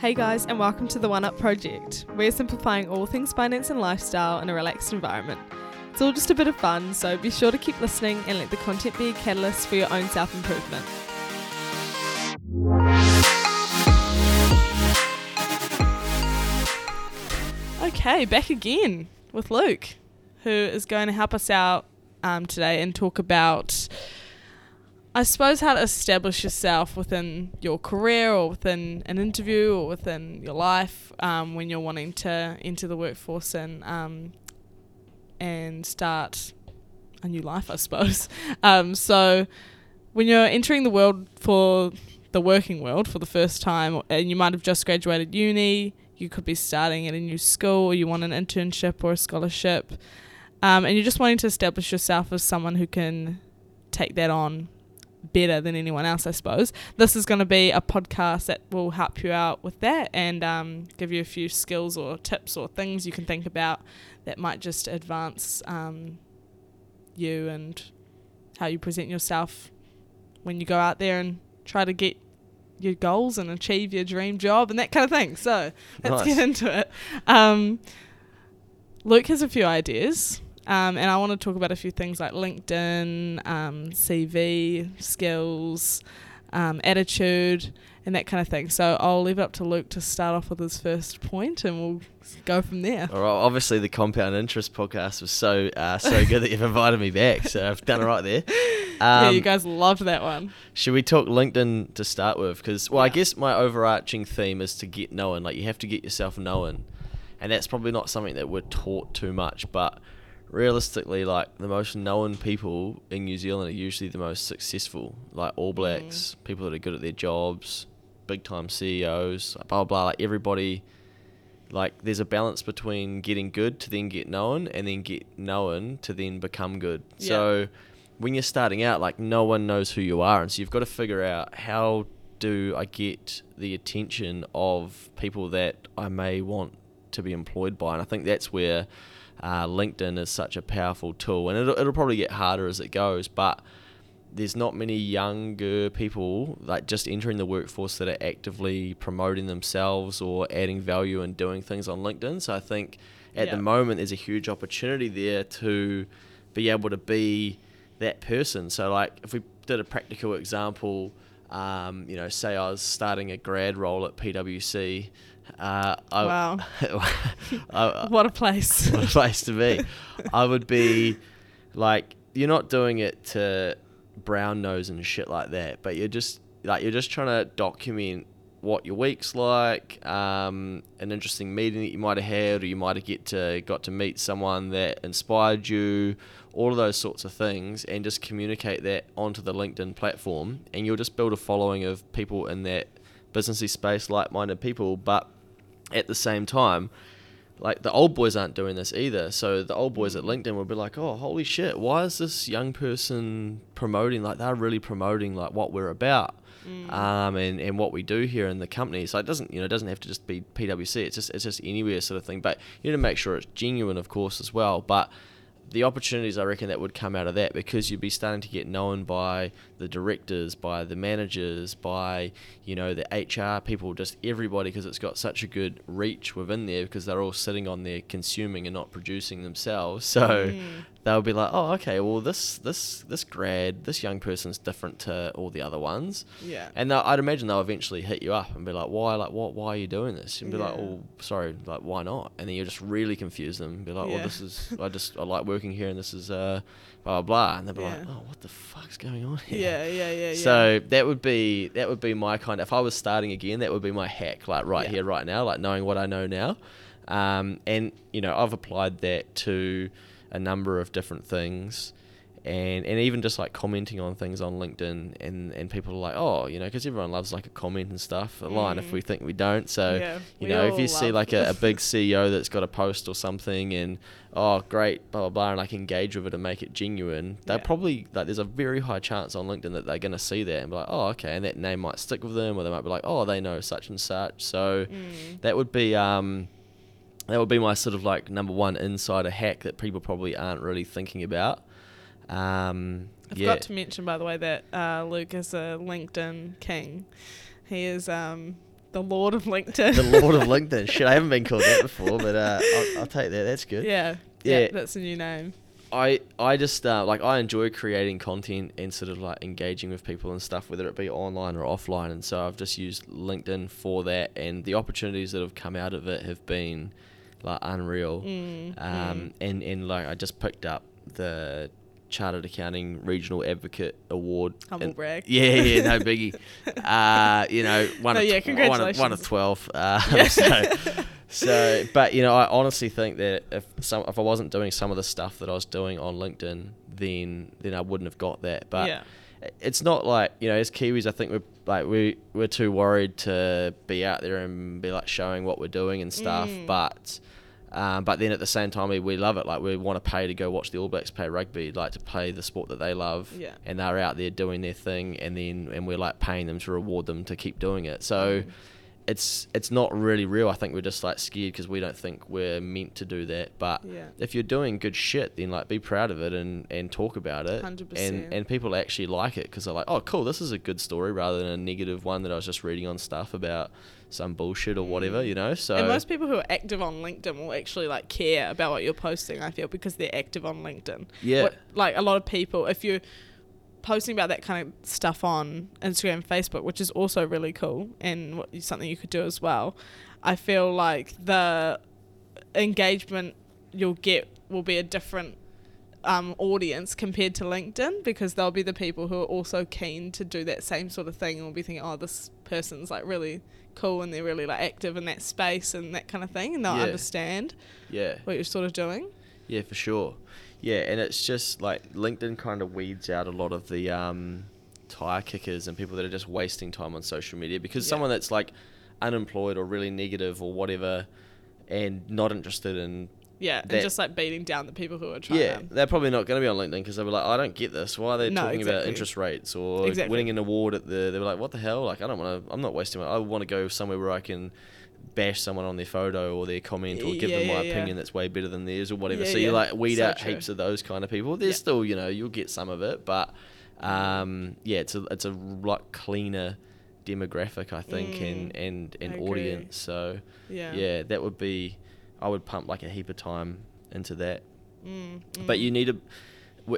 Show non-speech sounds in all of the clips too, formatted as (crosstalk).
Hey guys, and welcome to the One Up Project. We're simplifying all things finance and lifestyle in a relaxed environment. It's all just a bit of fun, so be sure to keep listening and let the content be a catalyst for your own self improvement. Okay, back again with Luke, who is going to help us out um, today and talk about I suppose how to establish yourself within your career or within an interview or within your life um, when you're wanting to enter the workforce and um, and start a new life, I suppose. (laughs) Um, so when you're entering the world for the working world for the first time, and you might have just graduated uni, you could be starting at a new school, or you want an internship or a scholarship, um, and you're just wanting to establish yourself as someone who can take that on better than anyone else, I suppose. This is going to be a podcast that will help you out with that and um, give you a few skills or tips or things you can think about that might just advance um, you and how you present yourself when you go out there and try to get your goals and achieve your dream job and that kind of thing. So let's Nice. get into it. Um, Luke has a few ideas. Um, and I want to talk about a few things like LinkedIn, um, CV, skills, um, attitude, and that kind of thing. So I'll leave it up to Luke to start off with his first point, and we'll go from there. All right, obviously the compound interest podcast was so uh, so good that you've invited me back, so I've done it right there. Um, (laughs) yeah, you guys loved that one. Should we talk LinkedIn to start with? Because well, I guess my overarching theme is to get known. Like you have to get yourself known, and that's probably not something that we're taught too much. But realistically, like the most known people in New Zealand are usually the most successful. Like All mm. Blacks, people that are good at their jobs, big time CEOs, blah blah blah. Like everybody. Like there's a balance between getting good to then get known, and then get known to then become good. Yeah. So when you're starting out, like no one knows who you are, and so you've got to figure out how do I get the attention of people that I may want to be employed by, and I think that's where uh, LinkedIn is such a powerful tool, and it'll, it'll probably get harder as it goes, but there's not many younger people like just entering the workforce that are actively promoting themselves or adding value and doing things on LinkedIn. So I think at Yeah. the moment there's a huge opportunity there to be able to be that person. So like if we did a practical example, um, you know, say I was starting a grad role at PwC. Uh, I, Wow. (laughs) I, (laughs) What a place. (laughs) what a place to be. I would be like, you're not doing it to brown nose and shit like that, but you're just like you're just trying to document what your week's like, um, an interesting meeting that you might have had, or you might have get to got to meet someone that inspired you, all of those sorts of things, and just communicate that onto the LinkedIn platform, and you'll just build a following of people in that businessy space, like-minded people, but at the same time, like the old boys aren't doing this either. So the old boys at LinkedIn will be like, "Oh, holy shit! Why is this young person promoting? Like they're really promoting like what we're about, um, and and what we do here in the company. So it doesn't, you know, it doesn't have to just be PwC. It's just it's just anywhere sort of thing. But you need to make sure it's genuine, of course, as well. But the opportunities I reckon that would come out of that because you'd be starting to get known by the directors, by the managers, by you know the HR people, just everybody because it's got such a good reach within there because they're all sitting on there consuming and not producing themselves. So Mm. They'll be like, oh okay, well this this this grad, this young person's different to all the other ones. Yeah. And I'd imagine they'll eventually hit you up and be like, "Why? Like, what? Why are you doing this?" And be like, "Oh, sorry. Like, why not?" And then you just really confuse them. And be like, Yeah. "Well, this is. I just. I like working here, and this is uh, blah blah blah." And they'll be like, "Oh, what the fuck's going on here?" Yeah, yeah, yeah, yeah. So that would be that would be my kind. Of, If I was starting again, that would be my hack. Like right Yeah. here, right now, like knowing what I know now. Um, and you know, I've applied that to a number of different things. And, and even just like commenting on things on LinkedIn and, and people are like oh you know because everyone loves like a comment and stuff a line if Mm. we think we don't so Yeah, you know if you see like a, a big (laughs) CEO that's got a post or something and oh great blah blah blah and like engage with it and make it genuine they're Yeah. probably like there's a very high chance on LinkedIn that they're gonna see that and be like oh okay and that name might stick with them or they might be like oh they know such and such so Mm. that would be um that would be my sort of like number one insider hack that people probably aren't really thinking about um I yeah forgot to mention, by the way, that uh, Luke is a LinkedIn king. He is um, the Lord of LinkedIn. the Lord of (laughs) LinkedIn. Shit, I haven't been called that before, but uh, I'll, I'll take that. That's good. yeah, yeah, Yeah. that's a new name. I I just uh, like I enjoy creating content and sort of like engaging with people and stuff, whether it be online or offline. And so I've just used LinkedIn for that, and the opportunities that have come out of it have been like unreal. Mm, Um, and and like I just picked up the Chartered Accounting Regional Advocate Award. Humble and- brag. Yeah, yeah, no (laughs) biggie. uh, you know, one No, of yeah, tw- one of, one of twelve. Uh, Yeah. (laughs) so, (laughs) so, but you know, I honestly think that if some if I wasn't doing some of the stuff that I was doing on LinkedIn, then then I wouldn't have got that. But yeah, it's not like you know, as Kiwis, I think we're like we we're too worried to be out there and be like showing what we're doing and stuff. Mm. But um, but then at the same time, we, we love it. Like we want to pay to go watch the All Blacks play rugby, like to play the sport that they love. Yeah. And they're out there doing their thing, and then and we're like paying them to reward them to keep doing it. So. Mm. It's it's not really real. I think we're just like scared because we don't think we're meant to do that. But Yeah. if you're doing good shit, then like be proud of it and, and talk about it. 100%. And and people actually like it because they're like, oh, cool, this is a good story rather than a negative one that I was just reading on stuff about some bullshit or whatever, mm. you know. So and most people who are active on LinkedIn will actually like care about what you're posting. I feel because they're active on LinkedIn. Yeah. What, like a lot of people, if you're posting about that kind of stuff on Instagram, and Facebook, which is also really cool and what, something you could do as well. I feel like the engagement you'll get will be a different um, audience compared to LinkedIn because they'll be the people who are also keen to do that same sort of thing and will be thinking, oh, this person's like really cool and they're really like active in that space and that kind of thing and they'll Yeah. understand yeah, what you're sort of doing. yeah, for sure. Yeah, and it's just like LinkedIn kind of weeds out a lot of the um, tire kickers and people that are just wasting time on social media because Yeah. someone that's like unemployed or really negative or whatever and not interested in Yeah, and just like beating down the people who are trying Yeah, to. they're probably not going to be on LinkedIn because they'll be like, I don't get this. Why are they No, talking about interest rates or Exactly. winning an award at the? They were like, what the hell? Like, I don't want to. I'm not wasting my. I want to go somewhere where I can bash someone on their photo or their comment or give Yeah, them my yeah, yeah. opinion that's way better than theirs or whatever. Yeah, so you like weed So out true. heaps of those kind of people. There's Yeah. still, you know, you'll get some of it, but um, yeah, it's a it's a lot cleaner demographic, I think, Mm, and and I and agree. audience. So Yeah. yeah, that would be. I would pump like a heap of time into that. Mm, But mm. you need to,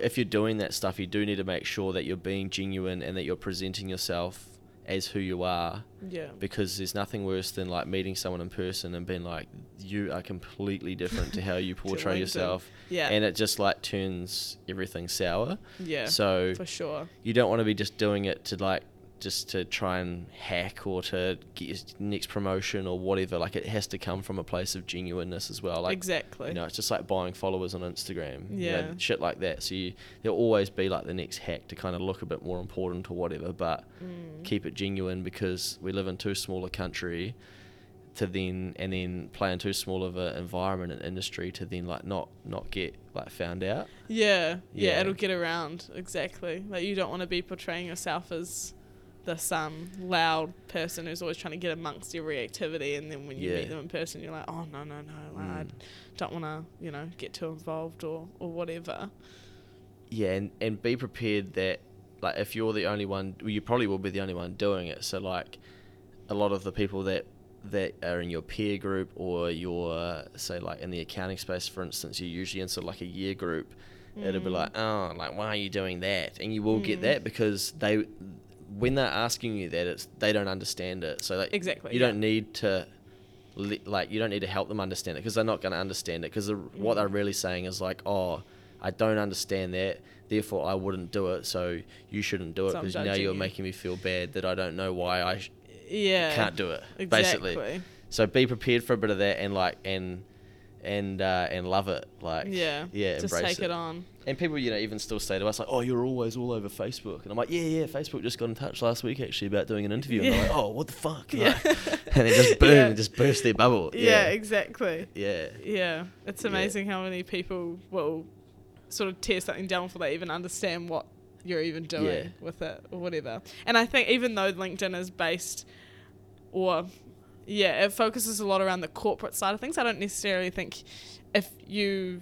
if you're doing that stuff, you do need to make sure that you're being genuine and that you're presenting yourself as who you are. Yeah. Because there's nothing worse than like meeting someone in person and being like, you are completely different to how you (laughs) portray yourself. Yeah. And it just like turns everything sour. Yeah. So for sure. you don't want to be just doing it to like just to try and hack or to get your next promotion or whatever. Like it has to come from a place of genuineness as well. Like exactly. you know, it's just like buying followers on Instagram. you know, Yeah. shit like that. So you, there'll always be like the next hack to kind of look a bit more important or whatever, but Mm. keep it genuine because we live in too small a country to then and then play in too small of an environment and industry to then like not not get like found out. Yeah, yeah, Yeah. it'll get around exactly. Like you don't want to be portraying yourself as this um loud person who's always trying to get amongst your reactivity, and then when you Yeah. meet them in person, you're like, oh no no no, like, I Mm. don't want to you know get too involved or or whatever. Yeah, and, and be prepared that like if you're the only one, well, you probably will be the only one doing it. So like a lot of the people that that are in your peer group or your say like in the accounting space, for instance, you're usually in sort of like a year group. It'll be Mm. like, oh, like why are you doing that? And you will get Mm. that because they when they're asking you that, it's they don't understand it. So like Exactly, you yeah. don't need to. li- Like you don't need to help them understand it because they're not going to understand it because what they're Mm. really saying is like, oh, I don't understand that, therefore I wouldn't do it. So you shouldn't do it because now you're you. making me feel bad that I don't know why I sh- Yeah, can't do it. exactly. Basically, so be prepared for a bit of that and like and and uh, and love it. Like Yeah, yeah, just embrace take it. on. And people, you know, even still say to us like, "Oh, you're always all over Facebook," and I'm like, "Yeah, yeah, Facebook just got in touch last week actually about doing an interview." And they're Yeah. like, "Oh, what the fuck?" Yeah. Like, (laughs) and they just boom, Yeah. and just burst their bubble. Yeah, Yeah, exactly. yeah, Yeah, it's Yeah. amazing how many people will sort of tear something down before they even understand what you're even doing Yeah. with it or whatever. And I think even though LinkedIn is based, or yeah, it focuses a lot around the corporate side of things. I don't necessarily think if you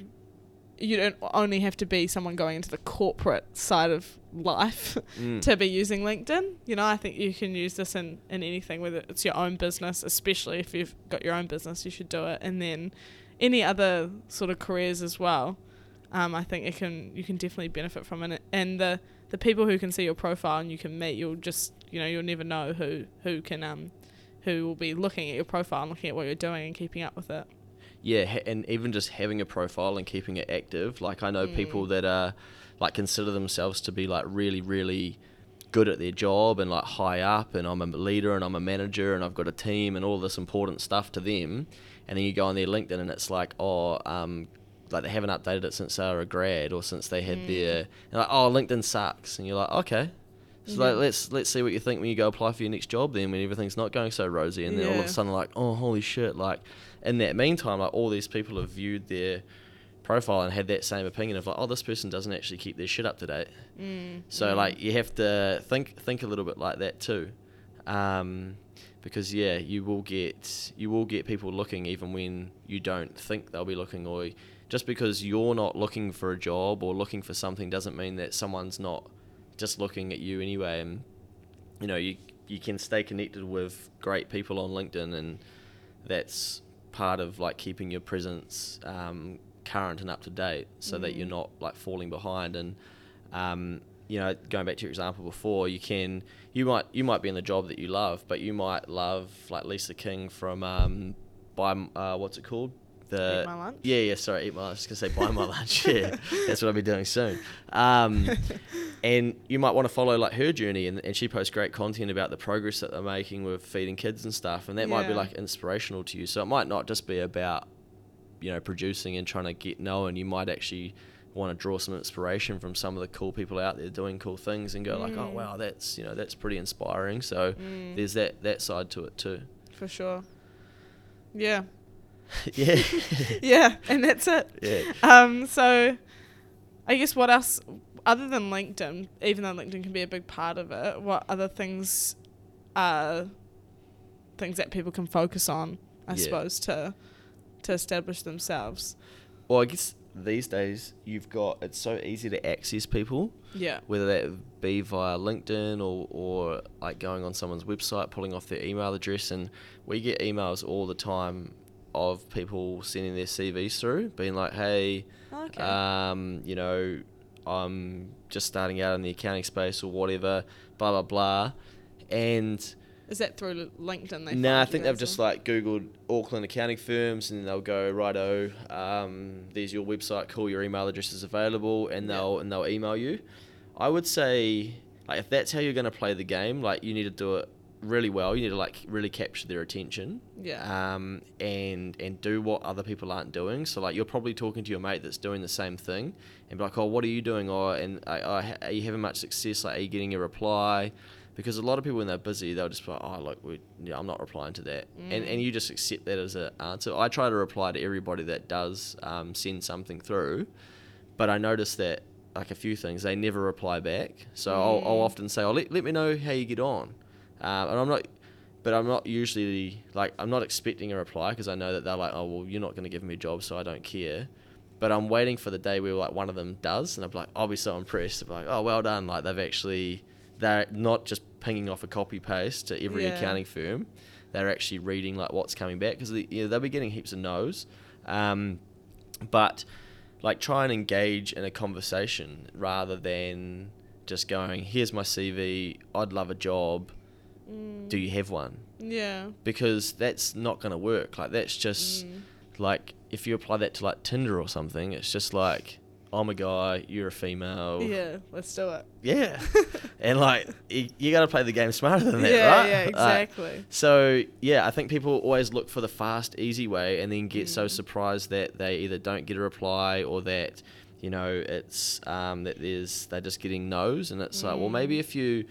you don't only have to be someone going into the corporate side of life (laughs) Mm. to be using LinkedIn. You know, I think you can use this in, in anything, whether it's your own business, especially if you've got your own business, you should do it. And then any other sort of careers as well. Um, I think it can you can definitely benefit from it. And the the people who can see your profile and you can meet, you'll just you know you'll never know who who can um who will be looking at your profile and looking at what you're doing and keeping up with it. Yeah, and even just having a profile and keeping it active. Like I know people Mm. that are like consider themselves to be like really, really good at their job and like high up, and I'm a leader and I'm a manager and I've got a team and all this important stuff to them. And then you go on their LinkedIn and it's like, oh, um, like they haven't updated it since they were a grad or since they had Mm. their, like, oh, LinkedIn sucks, and you're like, okay. So like, Yeah. let's let's see what you think when you go apply for your next job. Then when everything's not going so rosy, and then all of a sudden like, oh holy shit! Like in that meantime, like all these people have viewed their profile and had that same opinion of like, oh, this person doesn't actually keep their shit up to date. Mm, So like you have to think think a little bit like that too, um, because yeah, you will get you will get people looking even when you don't think they'll be looking, or just because you're not looking for a job or looking for something doesn't mean that someone's not just looking at you anyway. And you know you you can stay connected with great people on LinkedIn, and that's part of like keeping your presence um, current and up to date, so that you're Mm. not like falling behind. And um, you know, going back to your example before, you can you might you might be in the job that you love, but you might love like Lisa King from um, buy uh, what's it called the Eat My Lunch? yeah yeah sorry eat my lunch. I was gonna say buy my lunch (laughs) yeah that's what I'll be doing soon. Um, (laughs) and you might want to follow like her journey and, and she posts great content about the progress that they're making with feeding kids and stuff and that might be like inspirational to you so it might not just be about you know producing and trying to get known you might actually want to draw some inspiration from some of the cool people out there doing cool things and go like oh Mm. wow that's you know that's pretty inspiring so Mm. there's that that side to it too for sure. Yeah. (laughs) yeah (laughs) Yeah, and that's it. yeah Um, so I guess what else other than LinkedIn, even though LinkedIn can be a big part of it, what other things are things that people can focus on, I Yeah. suppose, to to establish themselves. well i guess these days you've got it's so easy to access people Yeah. whether that be via LinkedIn or, or like going on someone's website, pulling off their email address. And we get emails all the time of people sending their CVs through, being like, hey, Okay. um, you know, I'm just starting out in the accounting space or whatever, blah, blah, blah. And Is that through LinkedIn? They no, I think they've just like Googled Auckland accounting firms and they'll go, righto, um, there's your website, cool, your email address is available, and they'll and they'll email you. I would say, like, if that's how you're going to play the game, like, you need to do it really well. You need to like really capture their attention. Yeah. Um, and and do what other people aren't doing. So like, you're probably talking to your mate that's doing the same thing, and be like, oh, what are you doing? Or and uh, uh, are you having much success? Like, are you getting a reply? Because a lot of people when they're busy, they'll just be like, oh, look, we, yeah, I'm not replying to that, and Mm. and you just accept that as an answer. I try to reply to everybody that does um, send something through, but I notice that like a few things they never reply back. So I'll, I'll Mm. often say, oh, let, let me know how you get on, um, and I'm not. But I'm not usually like I'm not expecting a reply because I know that they're like, oh well, you're not going to give me a job, so I don't care. But I'm waiting for the day where like one of them does, and I'm like, I'll be so impressed. I'm like, oh well done, like they've actually they're not just pinging off a copy paste to every Yeah. accounting firm. They're actually reading like what's coming back because you know, they'll be getting heaps of no's. Um, but like try and engage in a conversation rather than just going, here's my CV, I'd love a job, Mm. do you have one? Yeah. Because that's not going to work. Like that's just Mm. like if you apply that to like Tinder or something, it's just like I'm a guy, you're a female. Yeah. Let's do it. Yeah. (laughs) and like you, you got to play the game smarter than that, yeah. right? Yeah. Exactly. so yeah, I think people always look for the fast, easy way, and then get so Mm. surprised that they either don't get a reply or that you know it's um, that there's they're just getting no's, and it's like, well, maybe Mm. if you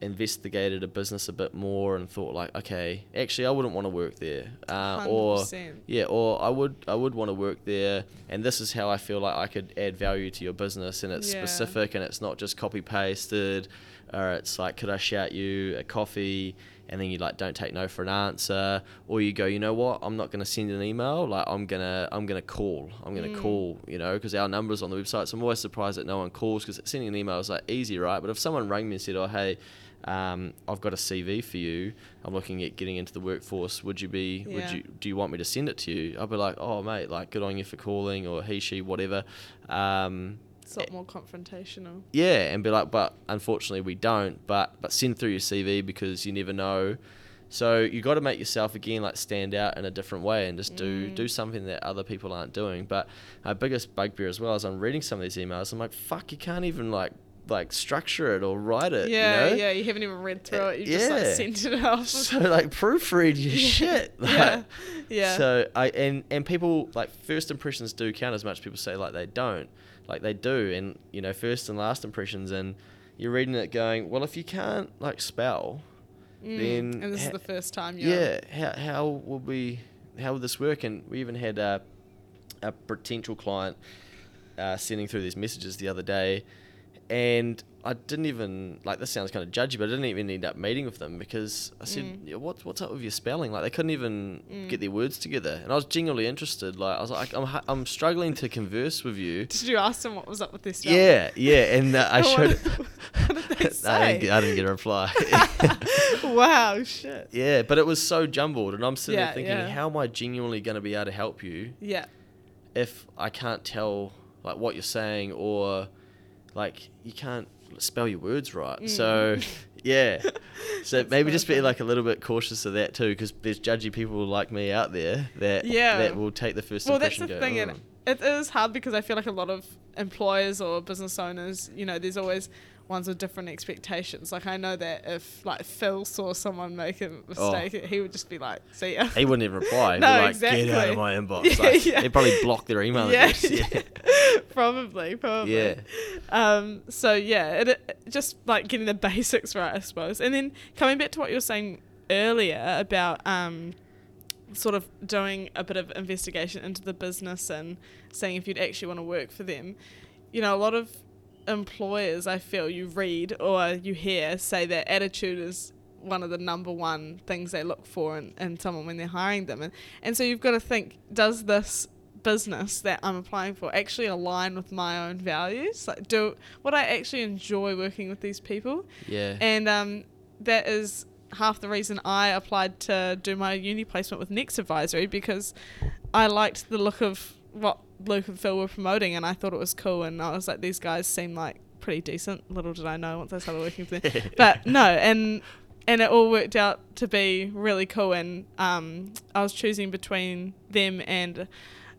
investigated a business a bit more and thought like, okay, actually, I wouldn't want to work there, uh, or yeah, or I would I would want to work there, and this is how I feel like I could add value to your business, and it's Yeah. specific and it's not just copy pasted. or it's like, could I shout you a coffee? And then you like don't take no for an answer, or you go, you know what? I'm not gonna send an email. Like I'm gonna, I'm gonna call. I'm gonna Mm. call. You know, because our numbers on the website. So I'm always surprised that no one calls because sending an email is like easy, right? But if someone rang me and said, oh hey, um, I've got a CV for you. I'm looking at getting into the workforce. Would you be? Yeah. Would you? Do you want me to send it to you? I'll be like, oh mate, like good on you for calling, or he, she, whatever. Um, It's a lot more confrontational. yeah, and be like, but unfortunately we don't. But but send through your CV because you never know. So you got to make yourself again like stand out in a different way and just do Mm. do something that other people aren't doing. But my biggest bugbear as well is I'm reading some of these emails. I'm like, fuck, you can't even like like structure it or write it. Yeah, you know? yeah. You haven't even read through it. You just like Yeah. sent it off. (laughs) So like proofread your (laughs) shit. Like, yeah, yeah. So I and and people like first impressions do count as much. People say like they don't, like they do, and you know first and last impressions, and you're reading it going, well, if you can't like spell, Mm, then and this is the first time yeah, how how will we how will this work? And we even had a a potential client uh, sending through these messages the other day, and I didn't even like this sounds kind of judgy, but I didn't even end up meeting with them because I said, Mm. yeah, "What what's up with your spelling?" Like they couldn't even Mm. get their words together, and I was genuinely interested. Like I was like, "I'm I'm struggling to converse with you." Did you ask them what was up with this? spelling? Yeah, yeah, and uh, I (laughs) showed. what- what did they (laughs) I didn't, get, I didn't get a reply. (laughs) wow, shit. Yeah, but it was so jumbled, and I'm sitting Yeah, there thinking, yeah. how am I genuinely going to be able to help you Yeah. if I can't tell like what you're saying or like you can't spell your words right? Mm. So (laughs) yeah, so maybe just be like a little bit cautious of that too, because there's judgy people like me out there that Yeah. that will take the first Well, that's impression. the and thing, go, and "Oh." It is hard because I feel like a lot of employers or business owners, you know, there's always ones with different expectations. Like I know that if like Phil saw someone make a mistake, he would just be like, "See ya." He wouldn't even reply. (laughs) He'd No, be like, get out of my inbox. (laughs) Yeah, Like, yeah. He'd probably block their email yeah, address. Yeah. (laughs) probably, probably. Yeah. Um. So yeah, it, it just like getting the basics right, I suppose, and then coming back to what you were saying earlier about um, sort of doing a bit of investigation into the business and seeing if you'd actually want to work for them. You know, a lot of employers, I feel, you read or you hear say that attitude is one of the number one things they look for in, in someone when they're hiring them. And, and so you've got to think, does this business that I'm applying for actually align with my own values? Like, do what I actually enjoy working with these people? Yeah. And um, that is half the reason I applied to do my uni placement with Next Advisory because I liked the look of what Luke and Phil were promoting and I thought it was cool and I was like, these guys seem like pretty decent. Little did I know once I started working for them. (laughs) but no, and and it all worked out to be really cool and um, I was choosing between them and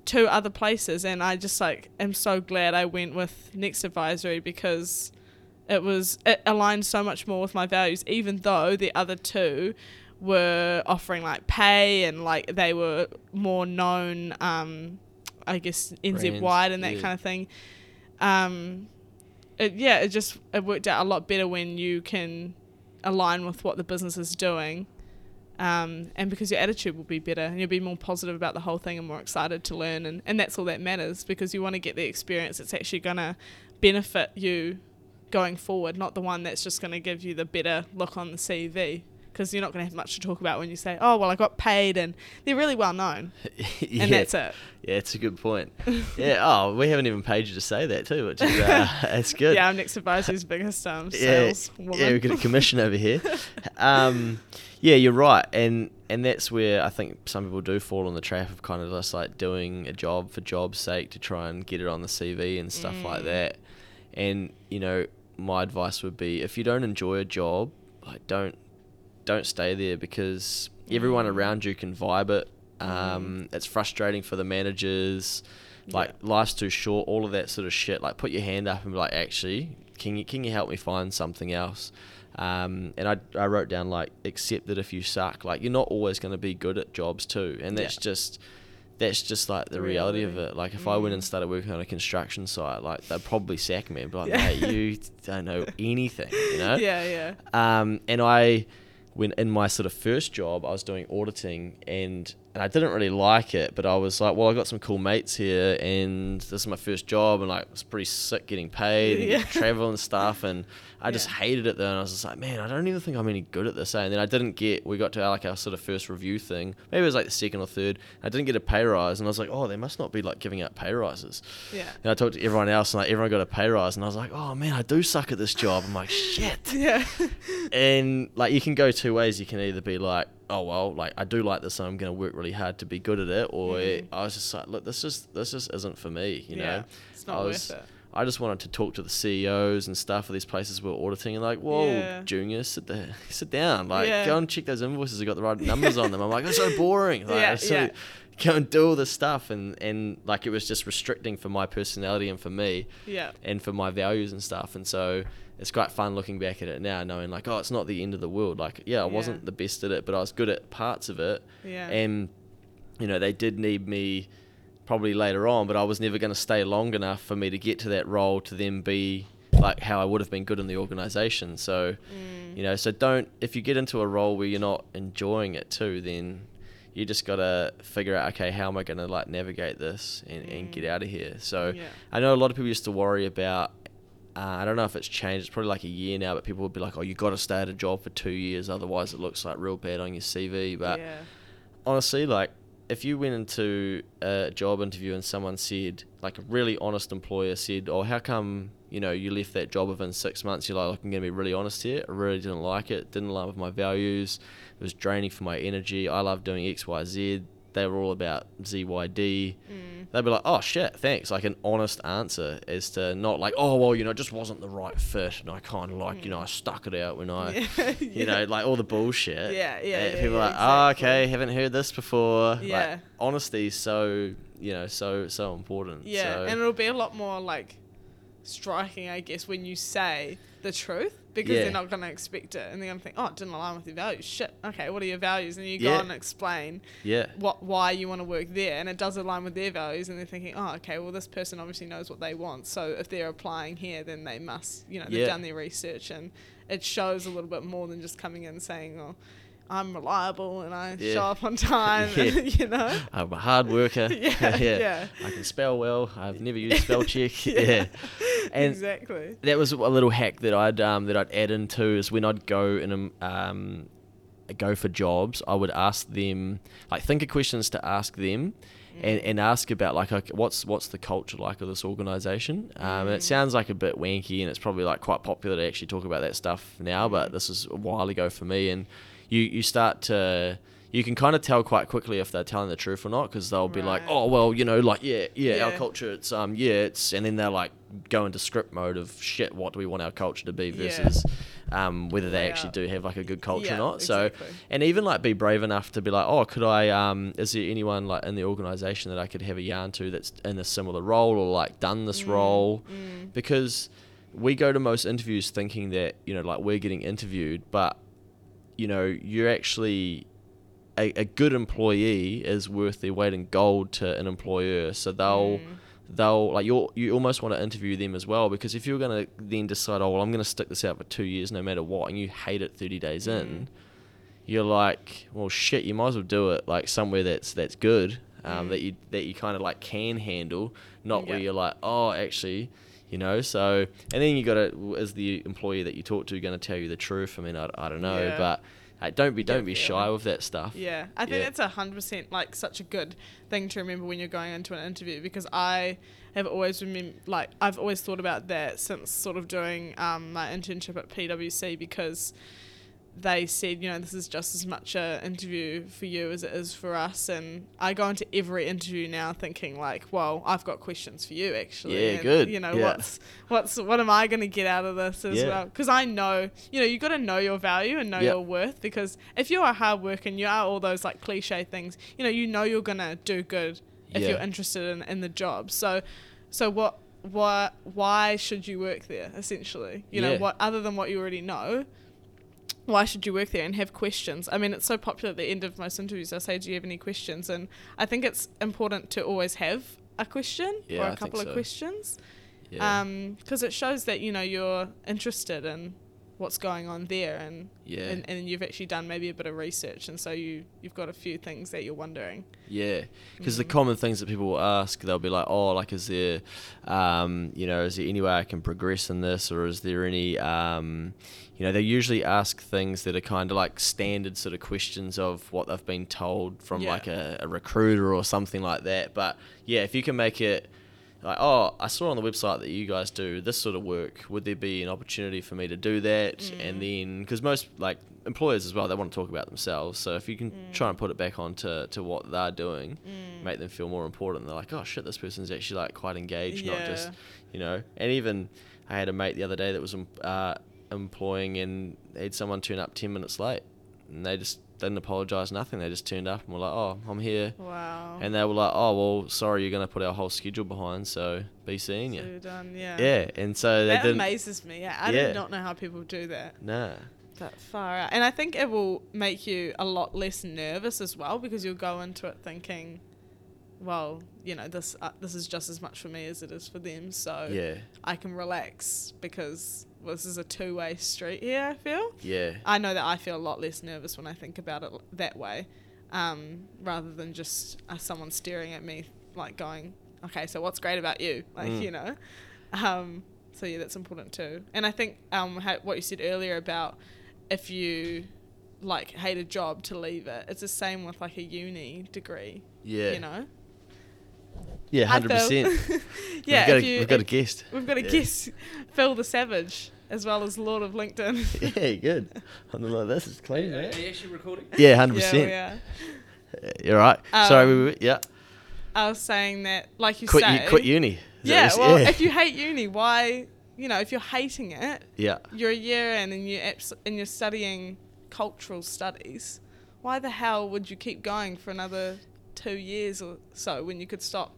two other places and I just like am so glad I went with Next Advisory because it was it aligned so much more with my values even though the other two were offering like pay and like they were more known um I guess NZ wide and that yeah. kind of thing um it, yeah it just it worked out a lot better when you can align with what the business is doing um, and because your attitude will be better and you'll be more positive about the whole thing and more excited to learn and, and that's all that matters because you want to get the experience that's actually going to benefit you going forward not the one that's just going to give you the better look on the CV because you're not going to have much to talk about when you say oh well I got paid and they're really well known (laughs) yeah. and that's it Yeah, it's a good point. (laughs) yeah. Oh, we haven't even paid you to say that too, which is uh, (laughs) it's good. yeah I'm Next Advisory's biggest um, yeah, yeah, we get a commission over here. Um, yeah, you're right, and and that's where I think some people do fall in the trap of kind of just like doing a job for job's sake to try and get it on the CV and stuff like Mm. that. And you know, my advice would be if you don't enjoy a job, like don't don't stay there because everyone Mm. around you can vibe it. Um, It's frustrating for the managers. Like Yeah. life's too short. All of that sort of shit. Like put your hand up and be like, actually, can you can you help me find something else? Um, and I, I wrote down like accept that if you suck, like you're not always going to be good at jobs too, and that's Yeah. just that's just like the reality of it. Like if I went and Mm. started working on a construction site, like they'd probably sack me and be like, Yeah. mate, you don't know (laughs) anything, you know? yeah yeah Um, and I, when in my sort of first job, I was doing auditing, and and I didn't really like it, but I was like, well, I got some cool mates here, and this is my first job, and like, it was pretty sick getting paid, and (laughs) Yeah. travel and stuff, and I just hated it. Then I was just like, man, I don't even think I'm any good at this. eh? And then I didn't get. We got to our, like our sort of first review thing. Maybe it was like the second or third. I didn't get a pay rise, and I was like, oh, they must not be like giving out pay rises. Yeah. And I talked to everyone else, and like everyone got a pay rise, and I was like, oh man, I do suck at this job. I'm like, shit. (laughs) Yeah. and like you can go two ways. You can either be like, oh well, like I do like this, and I'm gonna work really hard to be good at it, or Mm. I was just like, look, this just this just isn't for me. You yeah. know, It's not I worth it. I just wanted to talk to the CEOs and stuff of these places we're auditing, and like, whoa, Yeah. junior, sit there, (laughs) sit down, like Yeah. go and check those invoices. I got the right numbers on them. I'm like, it's so boring. (laughs) Like, Yeah, so- yeah. Go and do all this stuff, and and like it was just restricting for my personality and for me Yeah. and for my values and stuff. And so it's quite fun looking back at it now, knowing like, oh, it's not the end of the world. Like, yeah, I wasn't the best at it, but I was good at parts of it. Yeah. And you know, they did need me probably later on, but I was never going to stay long enough for me to get to that role to then be like how I would have been good in the organization. So, Mm. you know, so don't if you get into a role where you're not enjoying it too, then you just got to figure out okay, how am I going to like navigate this and, and get Mm. out of here. So, Yeah. I know a lot of people used to worry about. Uh, I don't know if it's changed. It's probably like a year now, but people would be like, "Oh, you got to stay at a job for two years, otherwise it looks like real bad on your CV." But yeah. honestly, like if you went into a job interview and someone said, like a really honest employer said, "Oh, how come you know you left that job within six months?" You're like, "Look, "I'm gonna be really honest here. I really didn't like it. Didn't align with my values. It was draining for my energy. I love doing X, Y, Z." They were all about ZYD. Mm. They'd be like, "Oh shit, thanks." Like an honest answer as to not like, "Oh well, you know, it just wasn't the right fit," and I kind of like, you know, I stuck it out when I Yeah. (laughs) you know, like all the bullshit. Yeah, yeah, Uh, yeah, people yeah, are like, oh, okay, haven't heard this before. Yeah. Like, honesty is so, you know, so so important. Yeah, So, and it'll be a lot more like striking, I guess, when you say the truth because Yeah. they're not going to expect it, and they're going to think, "Oh, it didn't align with your values." Shit. Okay, what are your values? And you go Yeah. on and explain yeah, what why you want to work there, and it does align with their values, and they're thinking, "Oh, okay, well, this person obviously knows what they want, so if they're applying here, then they must, you know, they've Yeah. done their research, and it shows a little bit more than just coming in and saying, "Oh." I'm reliable and I Yeah. show up on (laughs) time, Yeah. (laughs) you know. I'm a hard worker. (laughs) Yeah, yeah. I can spell well. I've never used spell check. yeah. And exactly. that was a little hack that I'd um, that I'd add into is when I'd go and um, go for jobs, I would ask them like think of questions to ask them. And, and ask about like okay, what's what's the culture like of this organization um, and it Mm. sounds like a bit wanky and it's probably like quite popular to actually talk about that stuff now but this is a while ago for me and you you start to you can kind of tell quite quickly if they're telling the truth or not because they'll be like oh well you know like yeah, yeah our culture it's um yeah it's and then they're like go into script mode of shit what do we want our culture to be Yeah. versus um whether they Lay actually do have like a good culture Yeah, or not. So and even like be brave enough to be like oh could i um is there anyone like in the organization that i could have a yarn to that's in a similar role or like done this Mm, role? mm. because we go to most interviews thinking that you know like we're getting interviewed but you know you're actually a, a good employee is worth their weight in gold to an employer so they'll Mm. they'll like you you almost want to interview them as well because if you're going to then decide oh well I'm going to stick this out for 2 years no matter what and you hate it 30 days Mm. in you're like well shit you might as well do it like somewhere that's that's good um, Mm. that you that you kind of like can handle not where you're like oh actually you know? So and then you got to is the employee that you talk to going to tell you the truth? I mean I, I don't know Yeah. but uh, don't be don't be shy with that stuff. Yeah, I think Yeah. that's a hundred percent like such a good thing to remember when you're going into an interview because I have always remem like I've always thought about that since sort of doing um, my internship at PwC because they said you know this is just as much a interview for you as it is for us and I go into every interview now thinking like well I've got questions for you actually Yeah, and, good. you know Yeah. what's what's what am I going to get out of this as Yeah. well because I know you know you've got to know your value and know Yep. your worth because if you are hard work and you are all those like cliche things you know you know you're going to do good if Yeah. you're interested in, in the job so so what why why should you work there essentially you know what other than what you already know why should you work there and have questions? I mean, it's so popular at the end of most interviews. I say, Do you have any questions? And I think it's important to always have a question Yeah, or I a think couple so. of questions yeah. because it shows that you know you're interested in what's going on there and, Yeah. and and you've actually done maybe a bit of research and so you you've got a few things that you're wondering Yeah, because the Mm. common things that people will ask, they'll be like, "Oh, like, is there, um, you know, is there any way I can progress in this, or is there any, um, you know?" They usually ask things that are kind of like standard sort of questions of what they've been told from Yeah. like a, a recruiter or something like that. But yeah, if you can make it like, "Oh, I saw on the website that you guys do this sort of work. Would there be an opportunity for me to do that?" Mm. And then, because most like employers as well, they want to talk about themselves. So if you can Mm. try and put it back on to to what they're doing, make them feel more important. They're like, oh shit, this person's actually like quite engaged, not just you know. And even I had a mate the other day that was em- uh, employing and had someone turn up ten minutes late, and they just didn't apologise, nothing. They just turned up and were like, oh, I'm here. wow And they were like, "Oh well, sorry, you're gonna put our whole schedule behind, so be seeing so you." done yeah Yeah, and so that amazes me yeah, I Yeah. did not know how people do that Nah. that far out and I think it will make you a lot less nervous as well because you'll go into it thinking well you know this uh, this is just as much for me as it is for them so Yeah. I can relax because well, this is a two way street here, I feel. Yeah. I know that I feel a lot less nervous when I think about it that way, um, rather than just uh, someone staring at me, like going, okay, so what's great about you? Like, Mm. you know? Um, so, yeah, that's important too. And I think um, ha- what you said earlier about if you like hate a job to leave it, it's the same with like a uni degree, Yeah. you know? Yeah. Hundred percent. (laughs) yeah, We've got, a, you, we've got a guest. We've got a Yeah. guest, (laughs) Phil the Savage, as well as Lord of LinkedIn. (laughs) Yeah, good. I'm like, this is clean, Are man. you actually recording? Yeah, hundred yeah, percent. are. You're right. Sorry, Um, we, we, yeah. I was saying that, like you Quit, say, u- quit uni. Is Yeah, well, you- if you hate uni, why? You know, if you're hating it, yeah, you're a year in and you abs- and you're studying cultural studies. Why the hell would you keep going for another two years or so when you could stop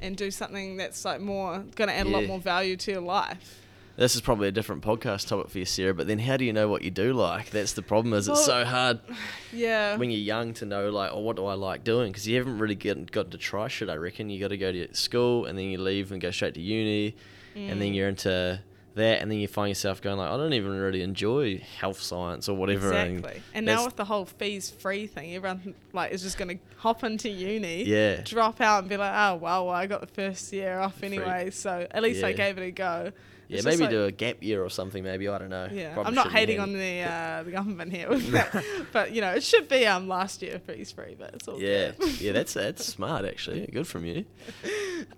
and do something that's like more going to add a lot more value to your life? This is probably a different podcast topic for you, Sarah. But then, how do you know what you do like? That's the problem. Is Well, it's so hard (sighs) Yeah. when you're young to know like, oh, what do I like doing? Because you haven't really get, got to try shit. I reckon you got to go to school and then you leave and go straight to uni, and Mm. then you're into that, and then you find yourself going like, I don't even really enjoy health science or whatever. and Exactly. And now with the whole fees free thing, everyone like is just gonna hop into uni, Yeah. drop out and be like, oh well, I got the first year off Free. anyway, so at least I gave it a go. Yeah, It's maybe like- do a gap year or something. Maybe I don't know. Yeah, Probably I'm not hating on the (laughs) uh, the government here with (laughs) that, but you know it should be um last year fees free, but it's all Yeah, yeah, that's that's (laughs) smart actually. Good from you.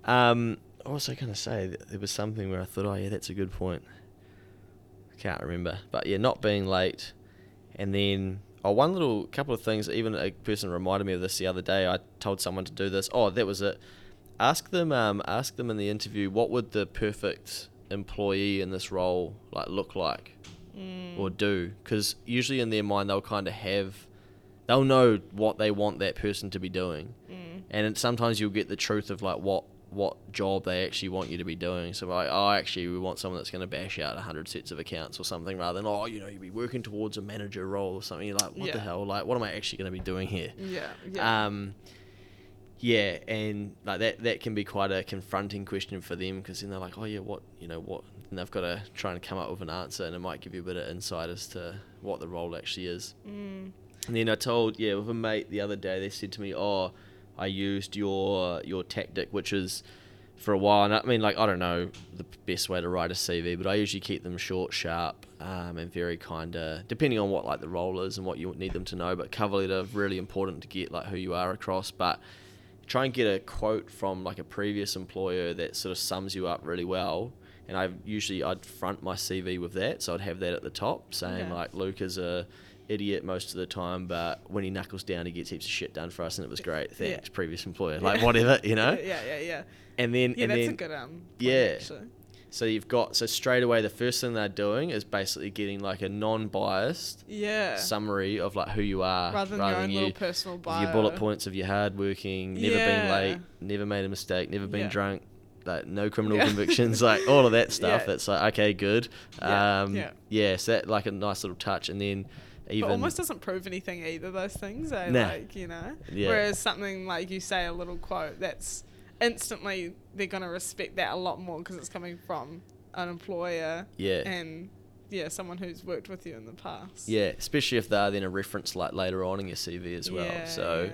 Um, was I gonna say? Th- There was something where I thought, oh yeah, that's a good point. I can't remember, but yeah, not being late, and then oh, one little couple of things. Even a person reminded me of this the other day. I told someone to do this. Oh, that was it. Ask them. Um, ask them in the interview what would the perfect employee in this role like look like Mm. or do because usually in their mind they'll kind of have they'll know what they want that person to be doing Mm. and it, sometimes you'll get the truth of like what what job they actually want you to be doing so like oh actually we want someone that's going to bash out 100 sets of accounts or something rather than oh you know you'd be working towards a manager role or something you're like what the hell like what am i actually going to be doing here Yeah, yeah. um, yeah, and like that that can be quite a confronting question for them because then they're like, oh yeah, what you know what, and they've got to try and come up with an answer, and it might give you a bit of insight as to what the role actually is. mm. And then I told yeah with a mate the other day, they said to me, oh, I used your your tactic, which is for a while. And I mean, like I don't know the best way to write a CV, but I usually keep them short, sharp, um, and very kind of depending on what like the role is and what you need them to know. But cover letter really important to get like who you are across, but try and get a quote from like a previous employer that sort of sums you up really well. And I usually I'd front my CV with that, so I'd have that at the top, saying Okay. like Luke is a idiot most of the time, but when he knuckles down, he gets heaps of shit done for us, and it was great. Yeah. Thanks, previous employer. Like whatever, you know. (laughs) Yeah, yeah, yeah. And then Yeah, and that's then a good um. Yeah. Actually. so you've got so straight away the first thing they're doing is basically getting like a non-biased Yeah. summary of like who you are, rather than your own little personal bio. your bullet points of your hard working, never been late, never made a mistake, never been Yeah. drunk, like no criminal Yeah. convictions, like all of that (laughs) stuff. Yeah. It's like okay, good. Yeah, Um, yeah. yeah, so that like a nice little touch, and then even but almost doesn't prove anything either. Those things, eh? Nah. like you know. Yeah. Whereas something like you say a little quote, that's instantly they're gonna respect that a lot more because it's coming from an employer yeah, and yeah, someone who's worked with you in the past. Yeah, especially if they're then a reference like later on in your CV as well. Yeah, so,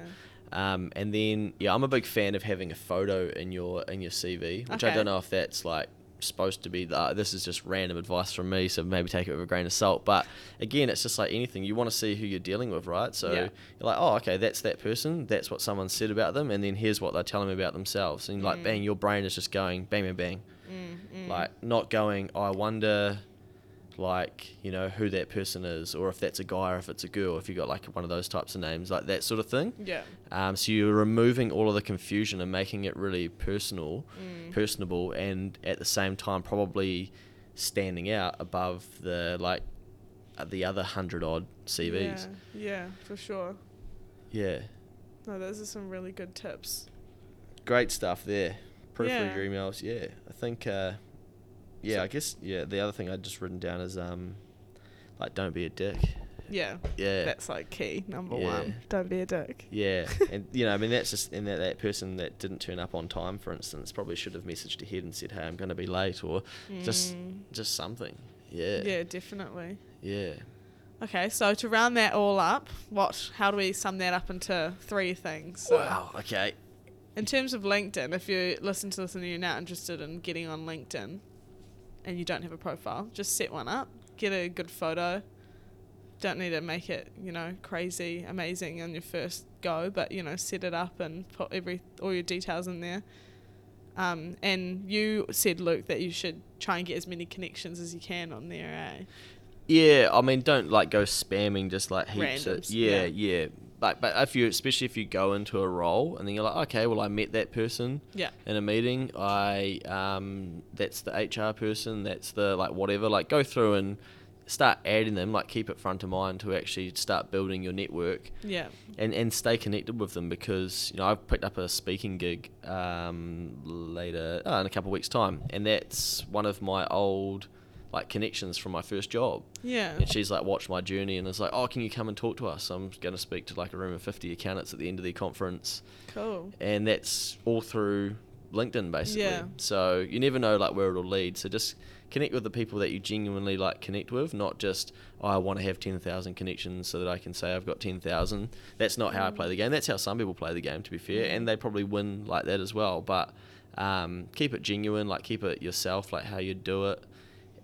yeah. um, and then yeah, I'm a big fan of having a photo in your in your CV, which I don't know if that's like supposed to be. Uh, this is just random advice from me, so maybe take it with a grain of salt. But again, it's just like anything. You want to see who you're dealing with, right? So Yeah. you're like, oh, okay, that's that person. That's what someone said about them, and then here's what they're telling me about themselves. And like, Mm. bang, your brain is just going bang, bang, bang. Mm, mm. Like not going. Oh, I wonder like you know who that person is or if that's a guy or if it's a girl if you got like one of those types of names like that sort of thing yeah. um, so you're removing all of the confusion and making it really personal Mm. personable and at the same time probably standing out above the like uh, the other hundred odd cvs Yeah, yeah, for sure. yeah, No, those are some really good tips. great stuff there proofread Yeah. your emails yeah i think uh, yeah So- i guess yeah the other thing i'd just written down is um like don't be a dick Yeah, yeah that's like key number Yeah. one. Don't be a dick. Yeah, (laughs) and you know, I mean, that's just and that that person that didn't turn up on time, for instance, probably should have messaged ahead and said, "Hey, I'm going to be late," or just Mm. just something. Yeah, Yeah, definitely. yeah. Okay, so to round that all up, what? How do we sum that up into three things? So Wow. Okay. In terms of LinkedIn, if you listen to this and you're now interested in getting on LinkedIn, and you don't have a profile, just set one up. Get a good photo. Don't need to make it, you know, crazy, amazing on your first go, but you know, set it up and put every all your details in there. Um, and you said, Luke, that you should try and get as many connections as you can on there, eh? Yeah, I mean, don't like go spamming just like heaps. Of, yeah, yeah. yeah. But but if you especially if you go into a role and then you're like, okay, well, I met that person Yeah. in a meeting. I um, that's the HR person. That's the like whatever. Like go through and start adding them. Like keep it front of mind to actually start building your network. Yeah. and and stay connected with them because you know I've picked up a speaking gig um, later uh, in a couple of weeks time, and that's one of my old like connections from my first job. Yeah. And she's like watched my journey and is like, oh, can you come and talk to us? I'm going to speak to like a room of 50 accountants at the end of the conference, Cool. and that's all through LinkedIn basically. Yeah. So you never know like where it'll lead. So just connect with the people that you genuinely like connect with, not just oh, I want to have ten thousand connections so that I can say I've got ten thousand. That's not how I play the game. That's how some people play the game, to be fair, Mm. and they probably win like that as well. But um, keep it genuine, like keep it yourself, like how you do it,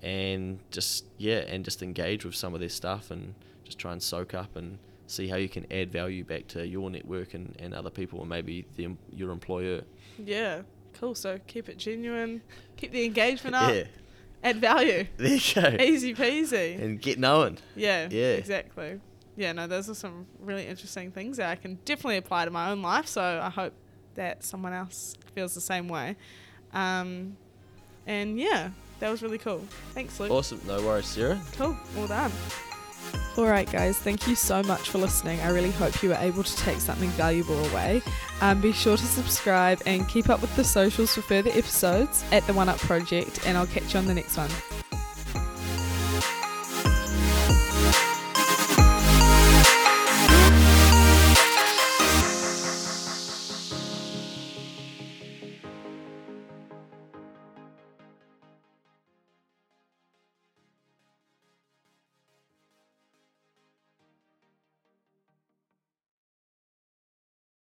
and just yeah, and just engage with some of their stuff and just try and soak up and see how you can add value back to your network and, and other people and maybe the, your employer. Yeah. Cool. So keep it genuine. Keep the engagement up. Yeah, Add value. (laughs) there you go. Easy peasy. and get known. Yeah, Yeah. exactly. Yeah, no, those are some really interesting things that I can definitely apply to my own life. So I hope that someone else feels the same way. Um, and yeah, that was really cool. Thanks, Luke. Awesome. No worries, Sarah. Cool. Well done. All right, guys, thank you so much for listening. I really hope you were able to take something valuable away. Um, be sure to subscribe and keep up with the socials for further episodes at the One Up Project, and I'll catch you on the next one.